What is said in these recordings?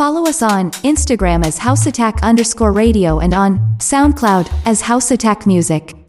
Follow us on Instagram as House Attack underscore radio and on SoundCloud as House Attack Music.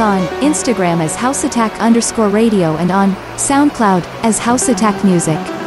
on Instagram as House Attack underscore radio and on SoundCloud as House Attack Music.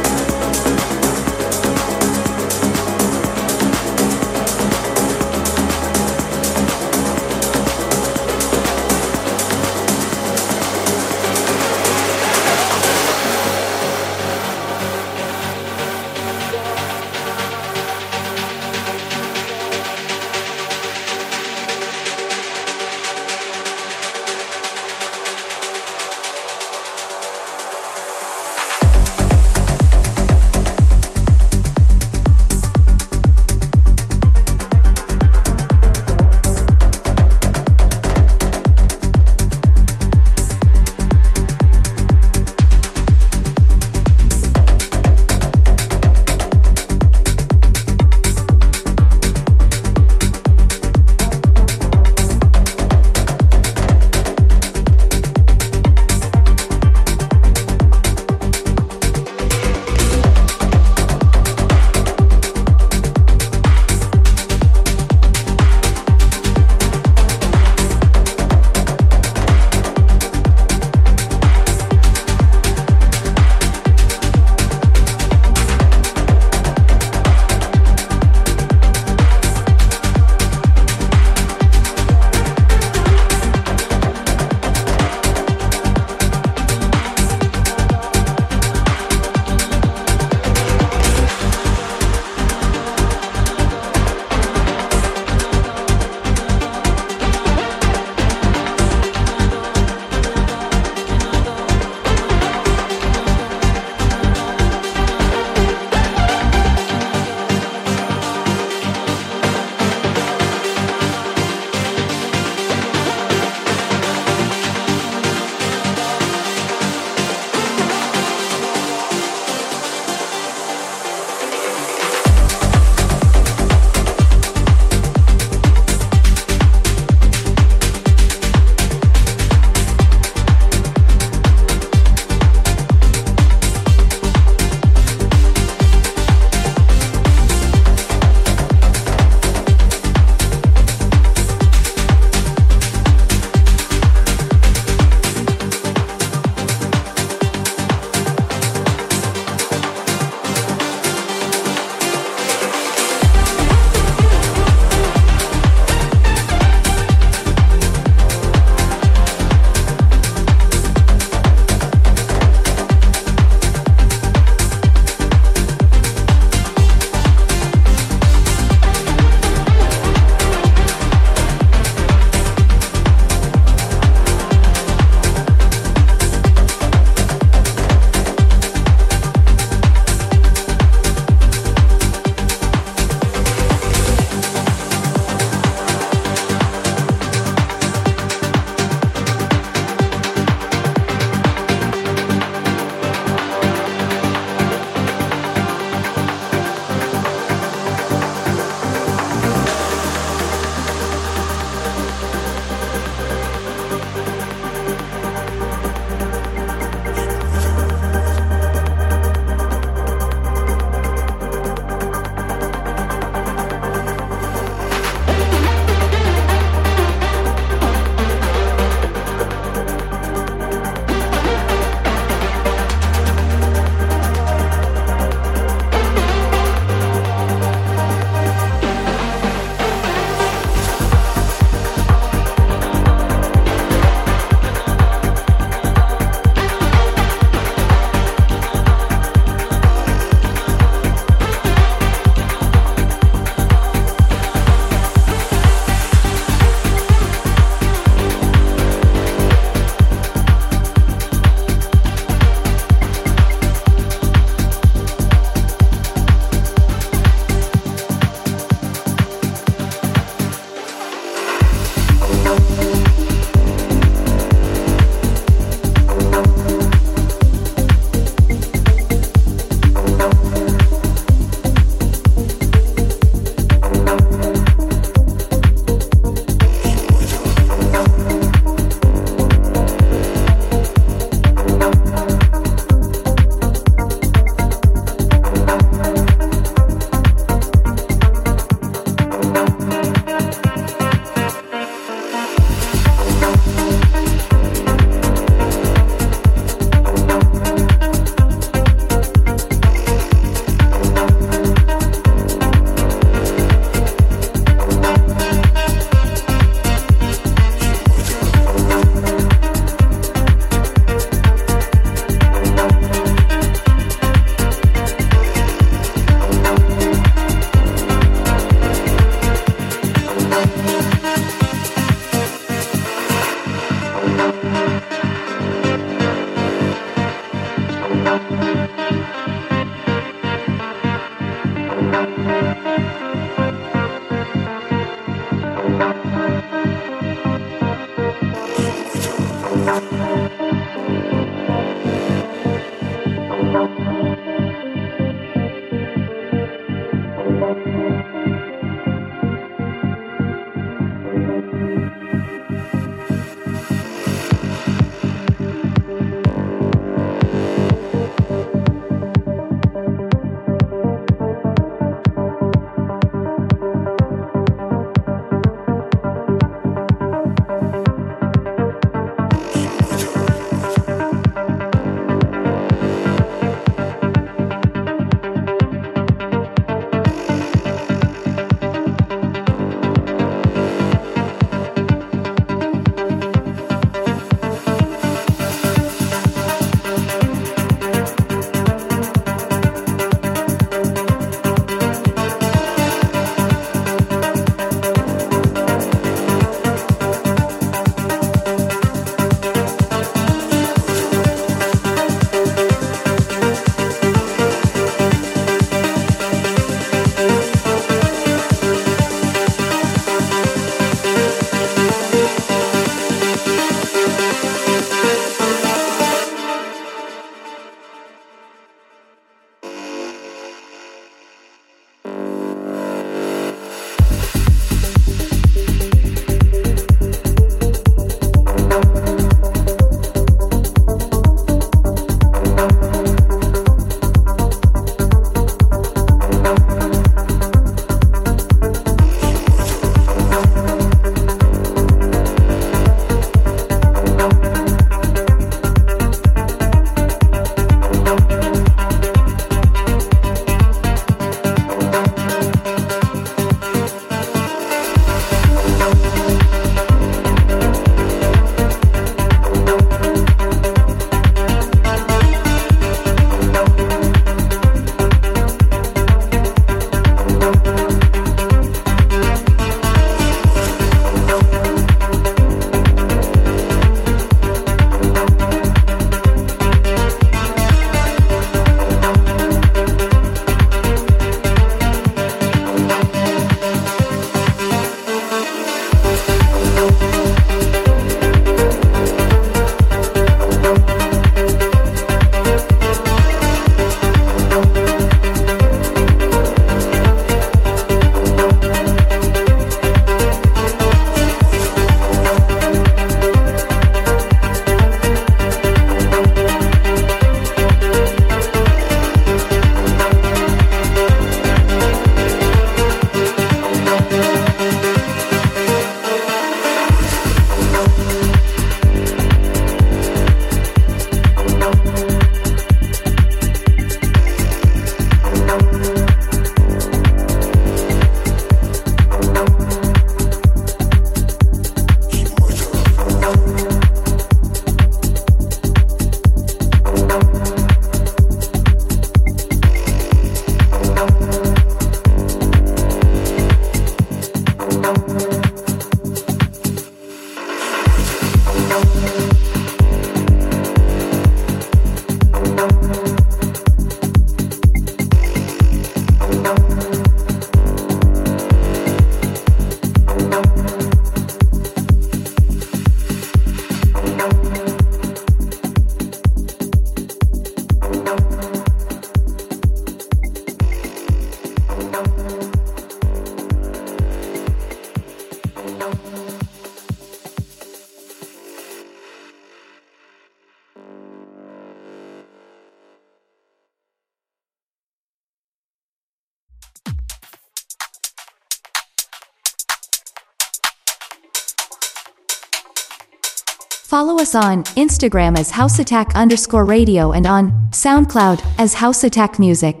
Us on Instagram as House Attack underscore radio and on SoundCloud as House Attack Music.